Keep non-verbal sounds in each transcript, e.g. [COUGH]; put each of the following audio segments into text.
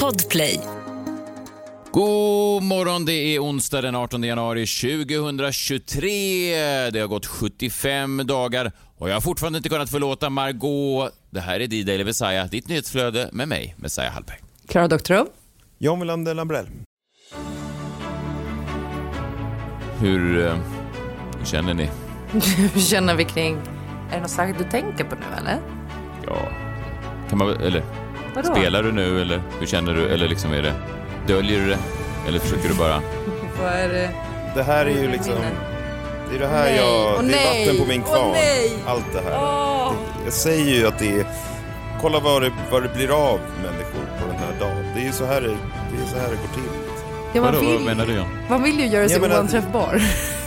Podplay. God morgon, det är onsdag den 18 januari 2023. Det har gått 75 dagar och jag har fortfarande inte kunnat förlåta Margot. Det här är D-Daily Messiah, ditt nyhetsflöde med mig, Messiah Hallberg. Klara Doktorow. John Wilander Lambrell. Hur, eh, hur känner ni? [LAUGHS] Hur känner vi kring... Är det något särskilt du tänker på nu eller? Ja, kan man eller Vadå? spelar du nu eller hur känner du? Eller liksom är det, döljer du det? Eller försöker du bara... Vad är det? Det här är ju liksom... Det är det här Nej, jag... Det är nej, vatten på min kvarn. Allt det här. Det, jag säger ju att det är... Kolla vad det, vad det blir av människor på den här dagen. Det är ju så här det, det, är så här det går till. Ja, man, Vadå, vad vill, menar du man vill ju göra sig menar- oanträffbar.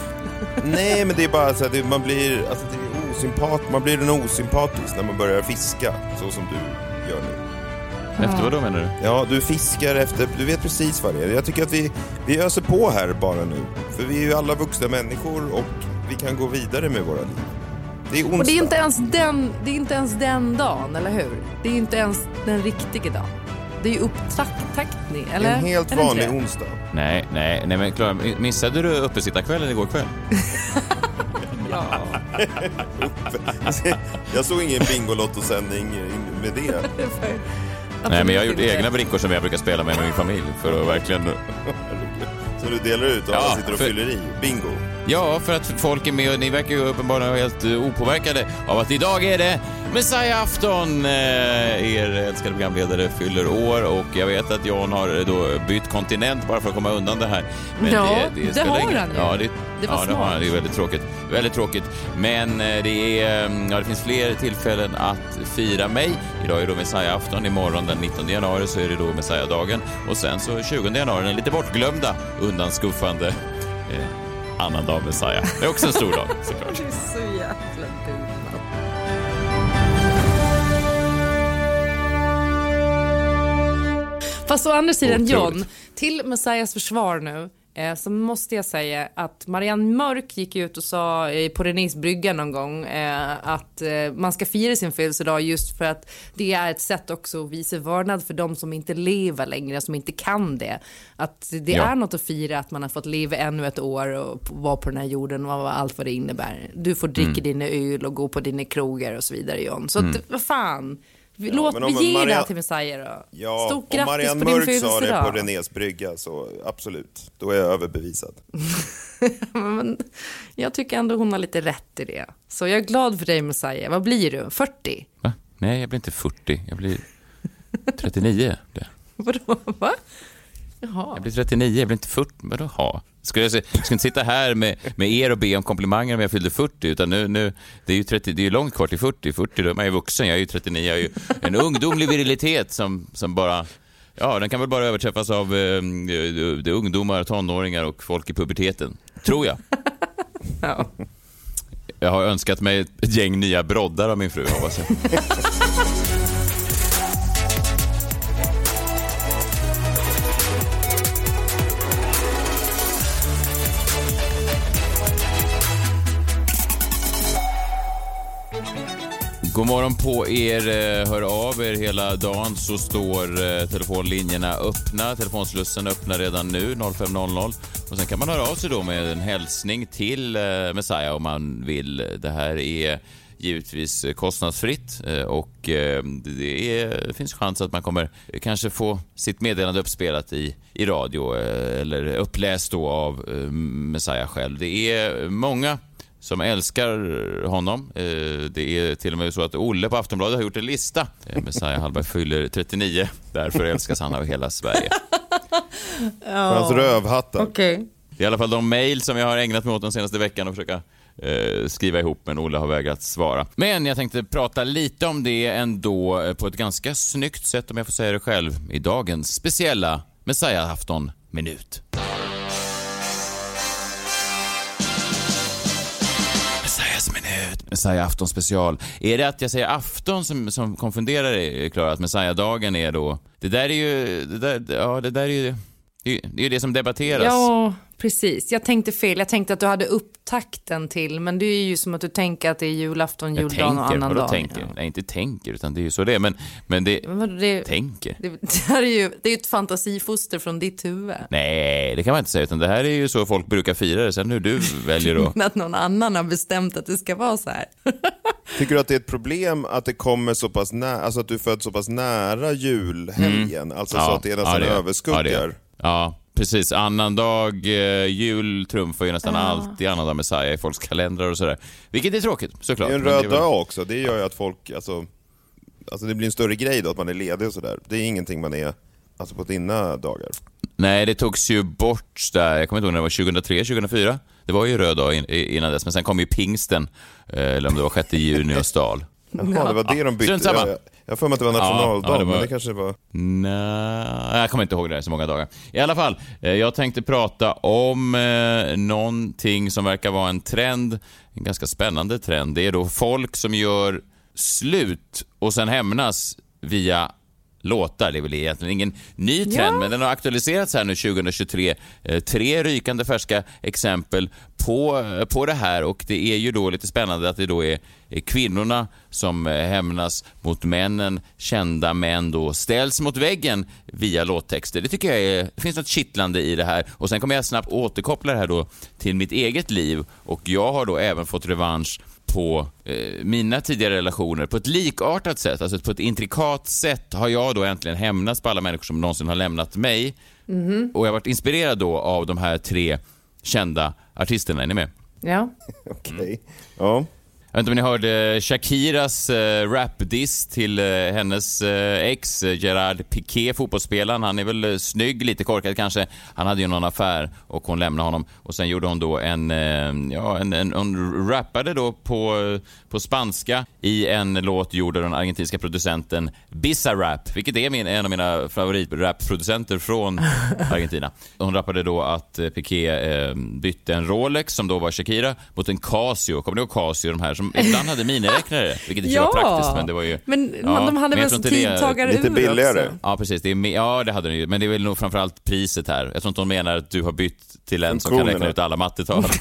[LAUGHS] Nej, men det är bara så att det, man blir... Alltså det är osympat, man blir en osympatisk när man börjar fiska, så som du gör nu. Efter vad då menar du? Ja, du fiskar efter, du vet precis vad det är. Jag tycker att vi, vi öser på här bara nu. För vi är ju alla vuxna människor och vi kan gå vidare med våra liv. Det är onsdag. Och det är, inte ens den, det är inte ens den dagen, eller hur? Det är inte ens den riktiga dagen. Det är ju upptaktning, Det eller? är en helt inte vanlig det? onsdag. Nej, nej, nej men Klara, missade du uppesittarkvällen igår kväll? [LAUGHS] Ja. [LAUGHS] [LAUGHS] Jag såg ingen Bingolotto-sändning med det. Nej, men jag har gjort egna brickor som jag brukar spela med med min familj för att verkligen... Så du delar ut och Ja, alla sitter och för- fyller i. Bingo. Ja, för att folk är med och ni verkar ju uppenbarligen vara helt eh, opåverkade av att idag är det Messiah-afton. Eh, Er älskade programledare fyller år och jag vet att John har då bytt kontinent bara för att komma undan det här. Ja, det spelar har ingen- han ju. Ja, det, Det var ja, det har han. smart. Det är väldigt tråkigt. Väldigt tråkigt. Men eh, det, är, eh, ja, det finns fler tillfällen att fira mig. Idag är då Messiah-afton. Imorgon den 19 januari så är det då Messiah-dagen. Och sen så 20 januari, den lite bortglömda, undanskuffande eh, annandag Messiah. Det är också en stor dag [LAUGHS] såklart. Det är så jävla dumt. Fast å andra sidan Otroligt. John, till Messiahs försvar nu eh, så måste jag säga att Marianne Mörk gick ut och sa eh, på Renés brygga någon gång eh, att eh, man ska fira sin födelsedag just för att det är ett sätt också att visa vördnad för de som inte lever längre, som inte kan det. Att det Ja. är något att fira att man har fått leva ännu ett år och vara på den här jorden och allt vad det innebär. Du får dricka Mm. dina öl och gå på dina krogar och så vidare John. Så att, vad fan. Vi- Låt men vi om ge det Maria- här till Messiah då. Ja, Stort om grattis Marianne på din Mörk sa det på Renés brygga så absolut, då är jag överbevisad. [LAUGHS] Men jag tycker ändå hon har lite rätt i det. Så jag är glad för dig Messiah. Vad blir du? 40? Va? Nej, jag blir inte 40. Jag blir 39. [LAUGHS] Det. Vadå? Va? Jaha. Jag blir 39, jag blir inte 40. Vadå ha? Ska jag, jag ska inte sitta här med, med er och be om komplimanger om jag fyllde 40, utan nu, nu, det är ju 30, det är långt kvar till 40. 40 då är man ju vuxen, jag är ju 39. Jag är ju en ungdomlig virilitet som, som bara, ja, den kan väl bara överträffas av eh, de ungdomar, tonåringar och folk i puberteten. Tror jag. [LAUGHS] Ja. Jag har önskat mig ett gäng nya broddar av min fru, hoppas jag. [LAUGHS] God morgon på er. Eh, hör av er hela dagen så står eh, telefonlinjerna öppna. Telefonslussen öppnar redan nu 0500 och sen kan man höra av sig då med en hälsning till eh, Messiah om man vill. Det här är givetvis kostnadsfritt och det är, finns chans att man kommer kanske få sitt meddelande uppspelat i, i radio eller uppläst då av Messiah själv. Det är många som älskar honom. Eh, Det är till och med så att Olle på Aftonbladet har gjort en lista. Eh, Messiah Hallberg fyller 39, därför älskas han av hela Sverige. För hans rövhattar. Okej. Det är i alla fall de mejl som jag har ägnat mig åt den senaste veckan att försöka eh, skriva ihop, men Olle har vägrat svara. Men jag tänkte prata lite om det ändå på ett ganska snyggt sätt, om jag får säga det själv, i dagens speciella Messiah-afton-minut. Messiah afton special. Är det att jag säger afton som, som konfunderar dig, Klara? Att Messiah-dagen är då... Det där är ju... Det där, ja, det där är ju... Det är ju det, som debatteras. Ja, Precis, jag tänkte fel. Jag tänkte att du hade upptakten till, men det är ju som att du tänker att det är julafton, Jag juldagen och tänker, annan vadå dag. tänker? Nej, inte tänker, utan det är ju så det är. Men, men det... Men det, Tänker? det, [LAUGHS] det här är ju det är ju ett fantasifoster från ditt huvud. Nej, det kan man inte säga, utan det här är ju så folk brukar fira det. Sen hur du väljer att... [LAUGHS] Men att någon annan har bestämt att det ska vara så här. [LAUGHS] Tycker du att det är ett problem att det kommer så pass nära, alltså att du föds så pass nära julhelgen? Alltså så att det nästan överskuggar? Ja, det är. ja, precis. Annandag eh, jul trumfar ju nästan alltid annandag Messiah i folks kalendrar och sådär. Vilket är tråkigt såklart. Det är en men röd är väl- dag också, det gör ju att folk, alltså, alltså det blir en större grej då att man är ledig och sådär. Det är ingenting man är alltså på dina dagar. Nej, det togs ju bort där, jag kommer inte ihåg när det var, 2003, 2004? Det var ju röd dag in, innan dess, men sen kom ju pingsten, eh, eller om det var 6 juni och stal. Jaha, det var det de bytte. Strunt samma. Jag, jag för mig att det var nationaldag, Ja, det var- men det kanske var... Nej, jag kommer inte ihåg det, är så många dagar. I alla fall, eh, jag tänkte prata om eh, någonting som verkar vara en trend, en ganska spännande trend. Det är då folk som gör slut och sen hämnas via låtar. Det är väl egentligen ingen ny trend, men den har aktualiserats här nu 2023. Eh, Tre rykande färska exempel på, eh, på det här och det är ju då lite spännande att det då är, är kvinnorna som eh, hämnas mot männen. Kända män då ställs mot väggen via låttexter. Det tycker jag är, det finns något kittlande i det här och sen kommer jag snabbt återkoppla det här då till mitt eget liv och jag har då även fått revansch på eh, mina tidigare relationer på ett likartat sätt, alltså på ett intrikat sätt har jag då äntligen hämnats på alla människor som någonsin har lämnat mig. Och jag har varit inspirerad då av de här tre kända artisterna. Är ni med? Ja. [LAUGHS] Okej. Ja. Jag vet inte om ni hörde Shakiras eh, rapdiss till eh, hennes eh, ex Gerard Piqué, fotbollsspelaren. Han är väl snygg, lite korkad kanske. Han hade ju någon affär och hon lämnade honom. Och sen gjorde hon då en, ja, en, en hon rappade då på, på spanska i en låt gjord av den argentinska producenten Bizarrap, vilket är min, en av mina favoritrapproducenter från [LAUGHS] Argentina. Hon rappade då att Piqué bytte en Rolex, som då var Shakira, mot en Casio. Kommer ni ihåg Casio? De här som ibland hade miniräknare, [LAUGHS] vilket i och för sig var praktiskt, men det var ju... Men Ja, man, de hade väl inte det- tidtagare lite billigare. Också. Ja, precis. Det är, ja, det hade den ju. Men det är väl nog framförallt priset här. Jag tror inte hon menar att du har bytt till en som kan räkna ut alla mattetal. [LAUGHS]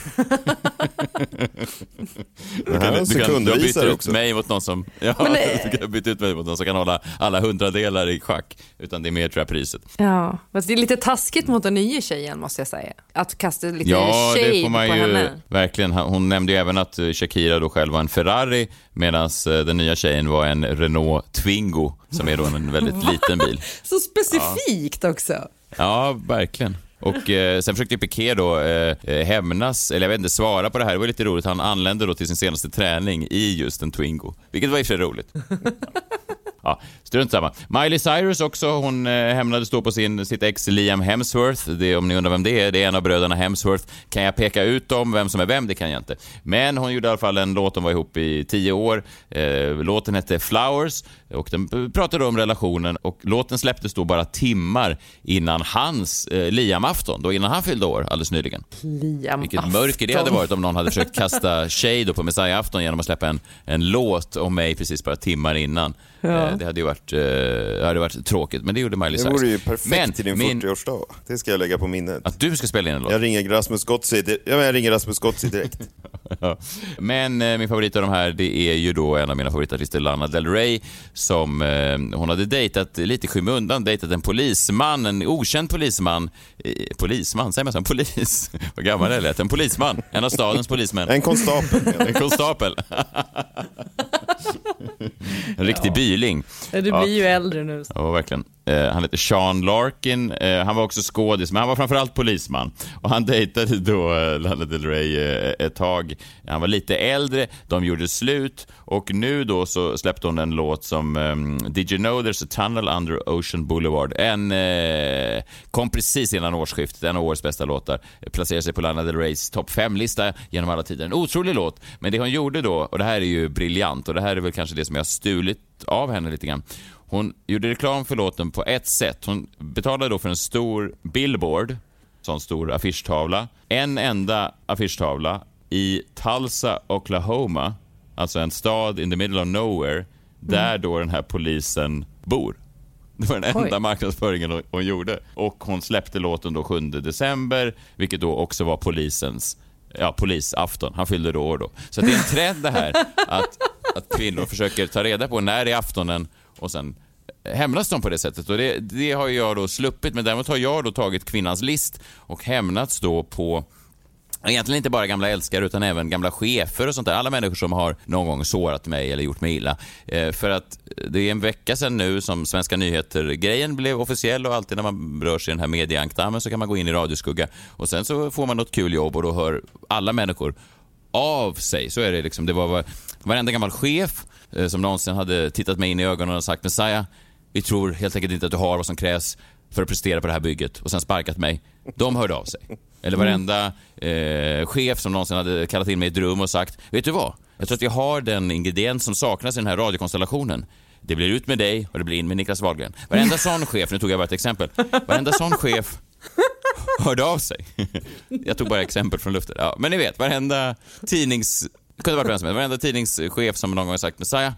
Är en du, kan, du har bytt ut också. mig mot någon som... Ja, Men det- [LAUGHS] du kan bytt ut mig mot någon som kan hålla alla hundradelar i schack. Utan det är mer tror jag priset. Ja, fast det är lite taskigt mot den nya tjejen måste jag säga. Att kasta lite Ja, shade det får man på ju henne. verkligen. Hon nämnde ju även att eh, Shakira då själv var en Ferrari medan den nya tjejen var en Renault Twingo som är då en väldigt [LAUGHS] liten bil. Så specifikt också. Ja, verkligen. Och eh, sen försökte Piqué då eh, eh, hämnas, eller jag vet inte, svara på det här. Det var lite roligt. Han anlände då till sin senaste träning i just en Twingo, vilket var i och för sig roligt. [LAUGHS] Ja, strunt samma. Miley Cyrus också, hon eh, hämnades då på sin, sitt ex Liam Hemsworth. Det, om ni undrar vem det är, det är en av bröderna Hemsworth. Kan jag peka ut dem, vem som är vem? Det kan jag inte. Men hon gjorde i alla fall en låt, de var ihop i tio år. Eh, låten hette Flowers och den pratade om relationen och låten släpptes då bara timmar innan hans eh, Liam-afton, då innan han fyllde år alldeles nyligen. Liam Vilket afton. mörker det hade varit om någon hade försökt kasta [LAUGHS] shade på Messiah-afton genom att släppa en, en låt om mig precis bara timmar innan. Eh, Det hade ju varit, eh, det hade varit tråkigt, men det gjorde Miley Det Cyrus. vore ju perfekt Men till din min- 40-årsdag. Det ska jag lägga på minnet. Att du ska spela in en låt. Jag ringer Rasmus ja, jag ringer Gotzi direkt. [LAUGHS] [LAUGHS] Ja. Men eh, min favorit av de här, det är ju då en av mina favoritartister, Lana Del Rey, som eh, hon hade dejtat lite i skymundan, dejtat en polisman, en okänd polisman. Eh, polisman, säger man så? En [LAUGHS] polis? Vad gammal jag lät. En polisman, en av stadens polismän. En konstapel. En konstapel. en riktig byling. Ja, Du Ja. blir ju äldre nu. Ja, verkligen. Eh, han heter Sean Larkin. Eh, han var också skådis, men han var framförallt polisman. Och han dejtade då eh, Lana Del Rey ett tag. Han var lite äldre, de gjorde slut och nu då så släppte hon en låt som um, Did you know there's a tunnel under Ocean Boulevard? En eh, kom precis innan årsskiftet, en av årets bästa låtar. Placerar sig på Lana Del Reys topp 5-lista genom alla tider. En otrolig låt, men det hon gjorde då, och det här är ju briljant och det här är väl kanske det som jag har stulit av henne lite grann. Hon gjorde reklam för låten på ett sätt. Hon betalade då för en stor billboard, sån stor affischtavla. En enda affischtavla i Tulsa, Oklahoma, alltså en stad in the middle of nowhere, där då den här polisen bor. Det var den enda Oj. marknadsföringen hon- hon gjorde. Och hon släppte låten då 7 december, vilket då också var polisens Ja, polisafton. Han fyllde då år då. Så det är en trend det här [LAUGHS] att, att kvinnor försöker ta reda på när är aftonen och sen hämnas de på det sättet. Och det, det har jag då sluppit, men däremot har jag då tagit kvinnans list och hämnats då på Egentligen inte bara gamla älskare utan även gamla chefer och sånt där. Alla människor som har någon gång sårat mig eller gjort mig illa. Eh, för att det är en vecka sedan nu som Svenska nyheter-grejen blev officiell och alltid när man rör sig i den här medieankdammen så kan man gå in i radioskugga och sen så får man något kul jobb och då hör alla människor av sig. Så är det liksom. Det var var- varenda gammal chef eh, som någonsin hade tittat mig in i ögonen och sagt Messiah, vi tror helt enkelt inte att du har vad som krävs för att prestera på det här bygget och sen sparkat mig. De hörde av sig. Eller varenda eh, chef som någonsin hade kallat in mig i ett rum och sagt, vet du vad? Jag tror att vi har den ingrediens som saknas i den här radiokonstellationen. Det blir ut med dig och det blir in med Niklas Wahlgren. Varenda [LAUGHS] sån chef, nu tog jag bara ett exempel, varenda sån chef hörde av sig. Jag tog bara exempel från luften. Ja, men ni vet, varenda tidnings... Det kunde varit vem som helst. Varenda tidningschef som någon gång sagt Messiah,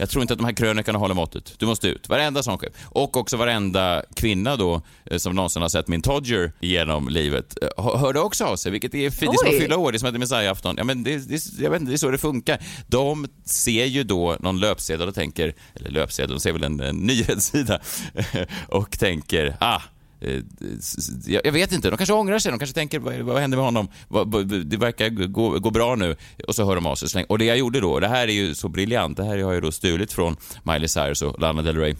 jag tror inte att de här krönikorna håller måttet. Du måste ut. Varenda sån chef. Och också varenda kvinna då eh, som någonsin har sett min Todger genom livet eh, hör- hörde också av sig, vilket är fint. Det är som att fylla år, det är som att det är Messiah-afton. Ja, men det, det, jag vet inte, det är så det funkar. De ser ju då någon löpsedel och tänker, eller löpsedel, de ser väl en, en nyhetssida [LAUGHS] och tänker, ah, Jag jag vet inte, de kanske ångrar sig, de kanske tänker vad, vad hände med honom? Det verkar gå, gå bra nu. Och så hör de av sig. Och det jag gjorde då, det här är ju så briljant, det här har jag då stulit från Miley Cyrus och Lana Del Rey.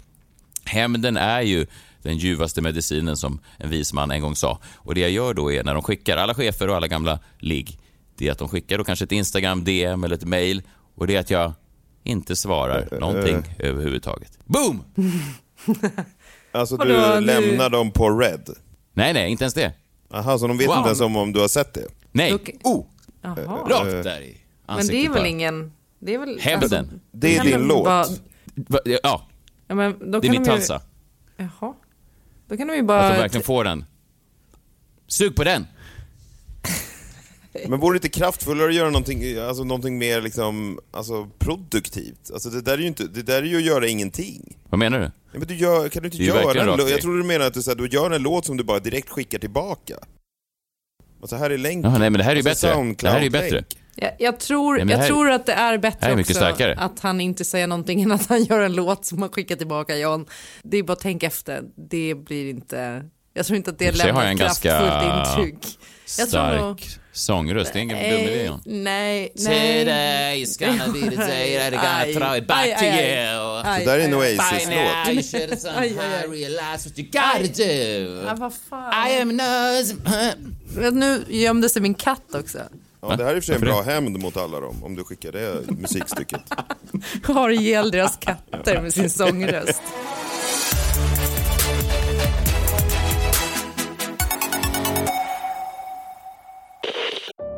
Hämnden är ju den ljuvaste medicinen som en vis man en gång sa. Och det jag gör då är när de skickar, alla chefer och alla gamla ligg, det är att de skickar då kanske ett Instagram, DM eller ett mail och det är att jag inte svarar någonting överhuvudtaget. Boom! [LAUGHS] Alltså Vadå, du du- lämnar dem på red? Nej, nej, inte ens det. Aha, så de vet Wow. inte ens om, om du har sett det? Nej. Okej. Oh! Jaha. Rakt där i Men det ansiktet är väl bara. ingen... Det är väl... Hämnden. Det är kan din de låt. bara- Va- Ja, Ja, men då det är kan mitt de ju-. Jaha. Då kan de ju Att bara... de verkligen får den. Sug på den! Men vore det inte kraftfullare att göra någonting, alltså, någonting mer liksom, alltså, produktivt? Alltså, det, där är ju inte, det där är ju att göra ingenting. Vad menar du? Ja, men du gör, kan du inte göra en låt? Jag tror du menar att du, så här, du gör en låt som du bara direkt skickar tillbaka. Alltså här är länken. Jaha, nej, men det här är ju Alltså, bättre. Det här är ju bättre. Jag, jag, tror, det jag här- tror att det är bättre är också starkare. att han inte säger någonting än att han gör en låt som han skickar tillbaka John. Det är bara att tänka efter. Det blir inte... Jag tror inte att I det lämnar har jag en ett kraftfullt ganska intryck. Jag nog- Stark sångröst. Det är ingen dum idé. Nej, nej. Today is gonna be the day that I'm gonna throw it back Aj, to aj, you. Aj, Det där är en. Oasis-låt. Aj. realize what you gotta do. Ja, vad fan. I am nose... Nu gömde sig min katt också. Ja, det här är i och för sig en bra hämnd mot alla dem, om du skickar det musikstycket. [LAUGHS] Har ihjäl deras katter med sin sångröst.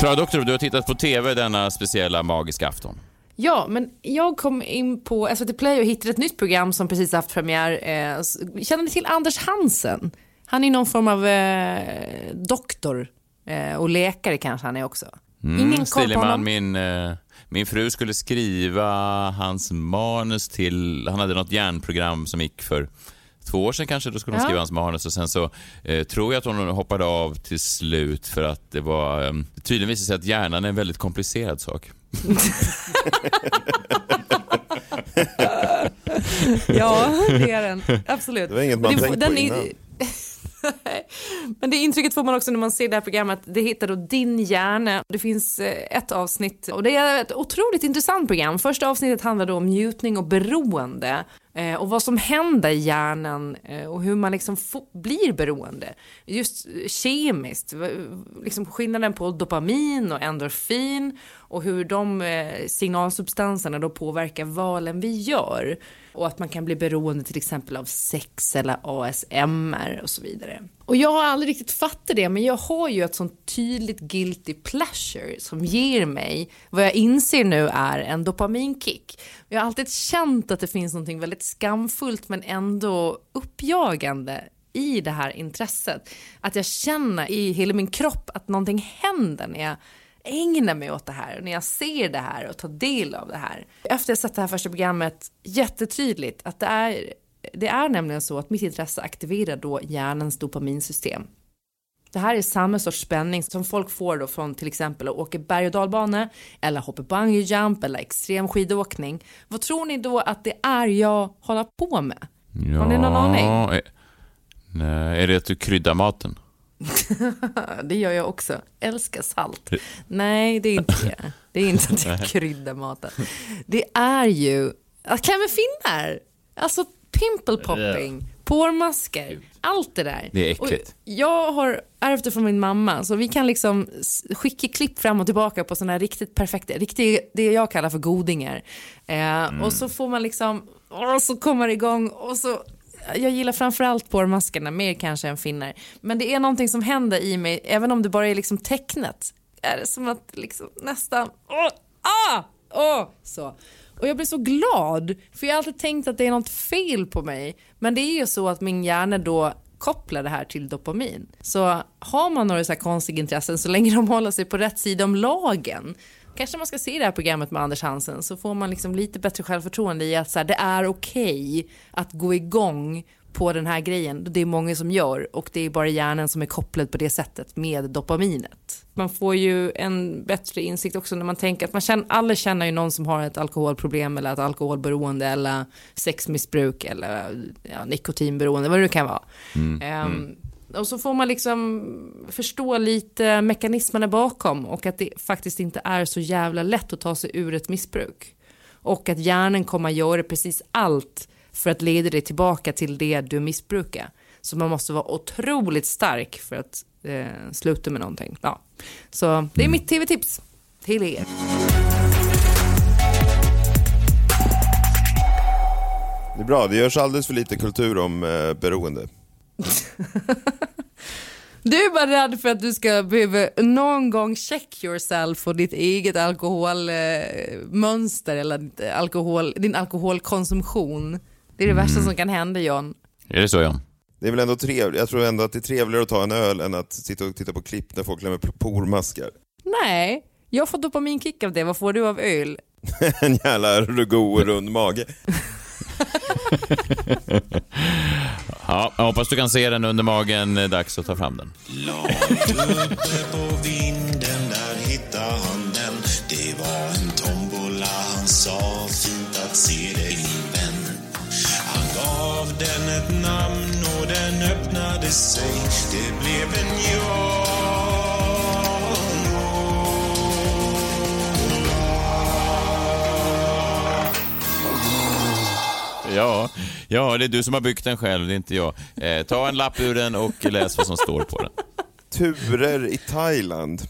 Klara Doktor, du har tittat på TV denna speciella magiska afton. Ja, men jag kom in på SVT Play och hittade ett nytt program som precis haft premiär. Eh, känner ni till Anders Hansen? Han är någon form av eh, doktor eh, och läkare kanske han är också. Ingen koll på honom? min, eh, min fru skulle skriva hans manus till, han hade något järnprogram som gick för två år sedan kanske, då skulle hon Ja. skriva hans manus och sen så eh, tror jag att hon hoppade av till slut för att det var, eh, tydligen visade sig att hjärnan är en väldigt komplicerad sak. [LAUGHS] Ja, det är den. Absolut. Det var inget man det- tänkt på är- innan. [LAUGHS] Men det intrycket får man också när man ser det här programmet. Det heter då Din hjärna. Det finns eh, ett avsnitt och det är ett otroligt intressant program. Första avsnittet handlar då om njutning och beroende Eh, och vad som händer i hjärnan eh, och hur man liksom blir beroende. Just eh, kemiskt, liksom skillnaden på dopamin och endorfin och hur de eh, signalsubstanserna då påverkar valen vi gör och att man kan bli beroende till exempel av sex eller ASMR och så vidare. Och jag har aldrig riktigt fattat det, men jag har ju ett sånt tydligt guilty pleasure som ger mig vad jag inser nu är en dopaminkick. Jag har alltid känt att det finns något väldigt skamfullt men ändå uppjagande i det här intresset. Att jag känner i hela min kropp att någonting händer när jag ägnar mig åt det här, när jag ser det här och tar del av det här. Efter jag sett det här första programmet jättetydligt att det är, det är nämligen så att mitt intresse aktiverar då hjärnans dopaminsystem. Det här är samma sorts spänning som folk får då från till exempel att åka berg och dalbana eller hoppa bungee jump eller extrem skidåkning. Vad tror ni då att det är jag håller på med? Ja, Har ni någon aning? Är, nej, är det att du kryddar maten? [LAUGHS] det gör jag också. Älskar salt. Nej, det är inte det. [LAUGHS] Det är inte att jag kryddar maten. Det är ju att klämma finnar. Alltså pimple popping, pormaskar, allt det där. Det är äckligt. Och jag har ärvt det från min mamma, så vi kan liksom skicka klipp fram och tillbaka på sådana här riktigt perfekta, riktigt, det jag kallar för godingar. Eh, mm. Och så får man liksom, och så kommer det igång och så jag gillar framförallt pormaskarna mer kanske än finnar. Men det är någonting som händer i mig, även om det bara är liksom tecknet. Är det som att liksom nästan, åh, ah, åh, så. Och jag blir så glad, för jag har alltid tänkt att det är något fel på mig. Men det är ju så att min hjärna då kopplar det här till dopamin. Så har man några så här konstiga intressen, så länge de håller sig på rätt sida om lagen, kanske man ska se det här programmet med Anders Hansen så får man liksom lite bättre självförtroende i att så här, det är okej okay att gå igång på den här grejen. Det är många som gör och det är bara hjärnan som är kopplad på det sättet med dopaminet. Man får ju en bättre insikt också när man tänker att man känner, alla känner ju någon som har ett alkoholproblem eller ett alkoholberoende eller sexmissbruk eller ja, nikotinberoende, vad det nu kan vara. Mm, um, mm och så får man liksom förstå lite mekanismerna bakom och att det faktiskt inte är så jävla lätt att ta sig ur ett missbruk. Och att hjärnan kommer att göra precis allt för att leda dig tillbaka till det du missbrukar. Så man måste vara otroligt stark för att eh, sluta med någonting. Ja. Så det är mitt tv-tips till er. Det är bra, det görs alldeles för lite kultur om eh, beroende. [LAUGHS] Du är bara rädd för att du ska behöva någon gång check yourself och ditt eget alkoholmönster eller alkohol, din alkoholkonsumtion. Det är det mm. värsta som kan hända John. Är det så John? Det är väl ändå trevligt, jag tror ändå att det är trevligare att ta en öl än att sitta och titta på klipp när folk klämmer pormaskar. Nej, jag får dopaminkick av det. Vad får du av öl? [LAUGHS] en jävla god rund mage. [LAUGHS] ja, jag hoppas du kan se den under magen. Dags att ta fram den. Långt uppe på vinden, där hittade han den. Sig. Det blev en ja. Ja, ja, det är du som har byggt den själv, det är inte jag. Eh, ta en lapp ur den och läs vad som står på den. Turer i Thailand.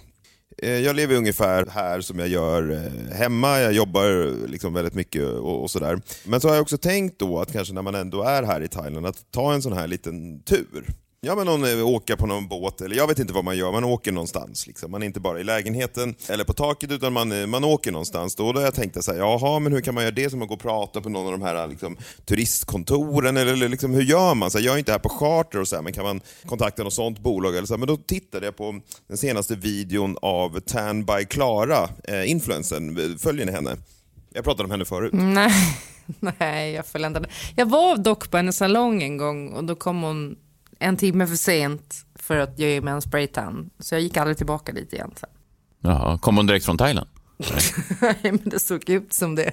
Eh, jag lever ungefär här som jag gör eh, hemma, jag jobbar eh, liksom väldigt mycket och, och, sådär. Men så har jag också tänkt då att kanske när man ändå är här i Thailand, att ta en sån här liten tur. Ja men någon åker på någon båt, eller jag vet inte vad man gör, man åker någonstans. Liksom. Man är inte bara i lägenheten eller på taket utan man, eh, man åker någonstans. Då, då jag tänkte så här, jaha men hur kan man göra det som att gå och prata på någon av de här liksom, turistkontoren? Eller, eller liksom, hur gör man? Så här, jag är inte här på charter och så här, men kan man kontakta något sånt bolag? Eller så här, men då tittade jag på den senaste videon av Tan by Klara, eh, influensen. Följer ni henne? Jag pratade om henne förut. [LAUGHS] Nej, nej jag följer inte Jag var dock på hennes salong en gång och då kom hon en timme för sent för att jag är med en spraytan. Så jag gick aldrig tillbaka dit igen sen. Jaha, kom hon direkt från Thailand? [LAUGHS] Nej, men det såg ut som det.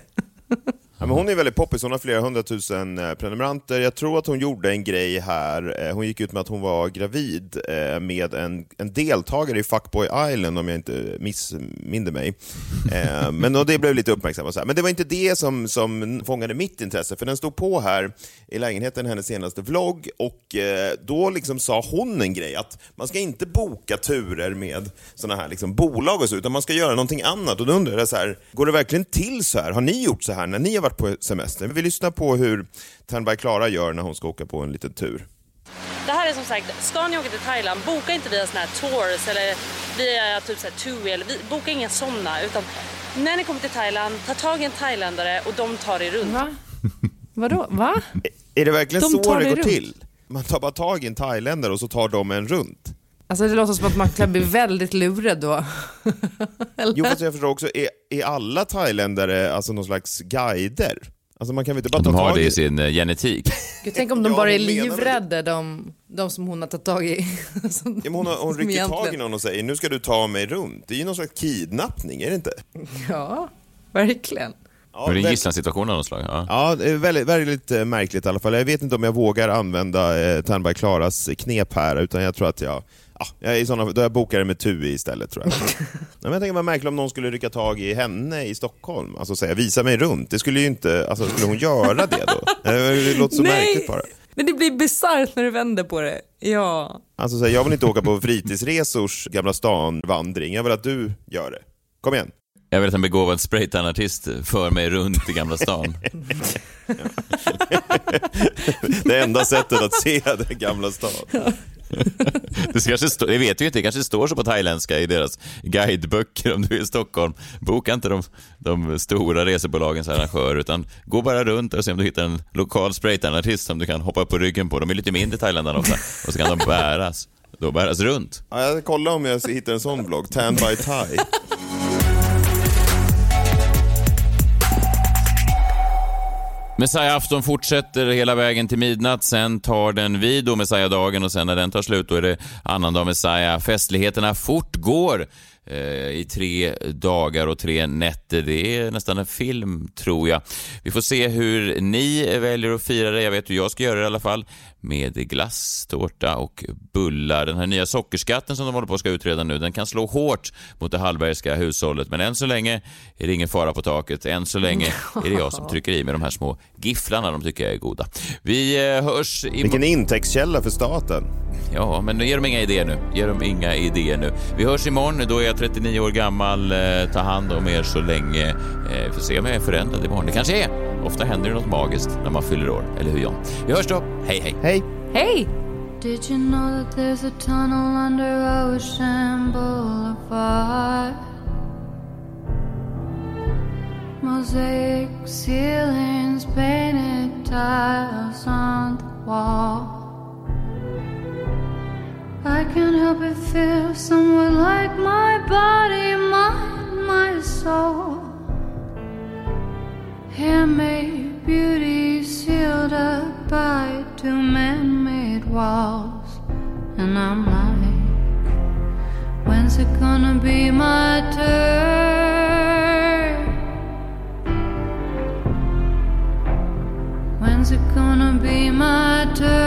Ja, men hon är väldigt poppis, hon har flera hundratusen eh, prenumeranter. Jag tror att hon gjorde en grej här, eh, hon gick ut med att hon var gravid eh, med en, en deltagare i Fuckboy Island om jag inte missminner mig. [LAUGHS] Men och det blev lite uppmärksammat. Men det var inte det som, som fångade mitt intresse, för den stod på här i lägenheten, hennes senaste vlogg, och då liksom sa hon en grej, att man ska inte boka turer med såna här liksom bolag och så, utan man ska göra någonting annat. Och då undrar jag så här, går det verkligen till så här? Har ni gjort så här när ni har varit på semester? Vi lyssnar på hur Tandberg Klara gör när hon ska åka på en liten tur. Det här är som sagt, ska ni åka till Thailand, boka inte via såna här tours eller via typ så här TUI eller vi- boka inga såna utan när ni kommer till Thailand, ta tag i en thailändare och de tar er runt. Va? Vadå? Va? Är det verkligen De så tar det går runt. till? Man tar bara tag i en thailändare och så tar de en runt? Alltså det låter som att man kan bli väldigt lurad då. [LAUGHS] Jo, fast jag förstår också, är, är alla thailändare alltså någon slags guider? Alltså man kan väl inte bara De ta har tag det i... i sin eh, genetik. Gud, tänk om de Ja, bara är livrädda, de, de som hon har tagit tag i. [LAUGHS] Som- Ja, hon, har- hon rycker tag i egentligen- någon och säger nu ska du ta mig runt. Det är ju någon slags kidnappning, är det inte? Ja, verkligen. Ja, det är en gisslansituation av något slag. Ja. Ja, det är väldigt, väldigt märkligt i alla fall. Jag vet inte om jag vågar använda eh, Tandberg Klaras knep här, utan jag tror att jag... Ja, i såna, då jag bokar det med TUI istället tror jag. [LAUGHS] Nej, men jag tänker vad märkligt om någon skulle rycka tag i henne i Stockholm, alltså säga visa mig runt. Det skulle ju inte, alltså skulle hon göra det då? [LAUGHS] Eh, Det låter så märkligt bara. Men det blir bisarrt när du vänder på det. Ja. Alltså, så här, jag vill inte åka på fritidsresors Gamla stan-vandring, jag vill att du gör det. Kom igen. Jag vet att en begåvad spraytan-artist för mig runt i Gamla stan. [LAUGHS] Det enda sättet att se den Gamla stan. [LAUGHS] Det kanske stå, det vet vi inte, det kanske står så på thailändska i deras guideböcker om du är i Stockholm. Boka inte de, de stora resebolagens arrangörer utan gå bara runt och se om du hittar en lokal spraytanartist som du kan hoppa upp på ryggen på. De är lite mindre thailändarna ofta och så kan de bäras. Då bäras runt. Ja, jag kollar om jag hittar en sån blogg, Tan by Thai. Messiah-afton fortsätter hela vägen till midnatt, sen tar den vid då Messiah-dagen och sen när den tar slut då är det annandag Messiah. Festligheterna fortgår i tre dagar och tre nätter. Det är nästan en film, tror jag. Vi får se hur ni väljer att fira det. Jag vet hur jag ska göra det i alla fall. Med glass, tårta och bullar. Den här nya sockerskatten som de håller på att ska utreda nu, den kan slå hårt mot det hallbergska hushållet. Men än så länge är det ingen fara på taket. Än så länge är det jag som [LAUGHS] trycker i med de här små gifflarna. De tycker jag är goda. Vi eh, hörs i... Vilken intäktskälla för staten. Ja, men ge dem inga idéer nu. Ge dem inga idéer nu. Vi hörs imorgon. Då är jag 39 år gammal. Eh, ta hand om er så länge. Eh, vi får se om jag är förändrad imorgon. Det kanske är. Ofta händer det något magiskt när man fyller år. Eller hur John? Vi hörs då. Hej, hej. Hej! Hej! Did you know that there's a tunnel under Ocean Boulevard? Mosaic ceilings, painted tiles on the wall. I can't help but feel somewhat like my body, mind, my soul. Handmade beauty sealed up by two man-made walls, and I'm like, when's it gonna be my turn? When's it gonna be my turn?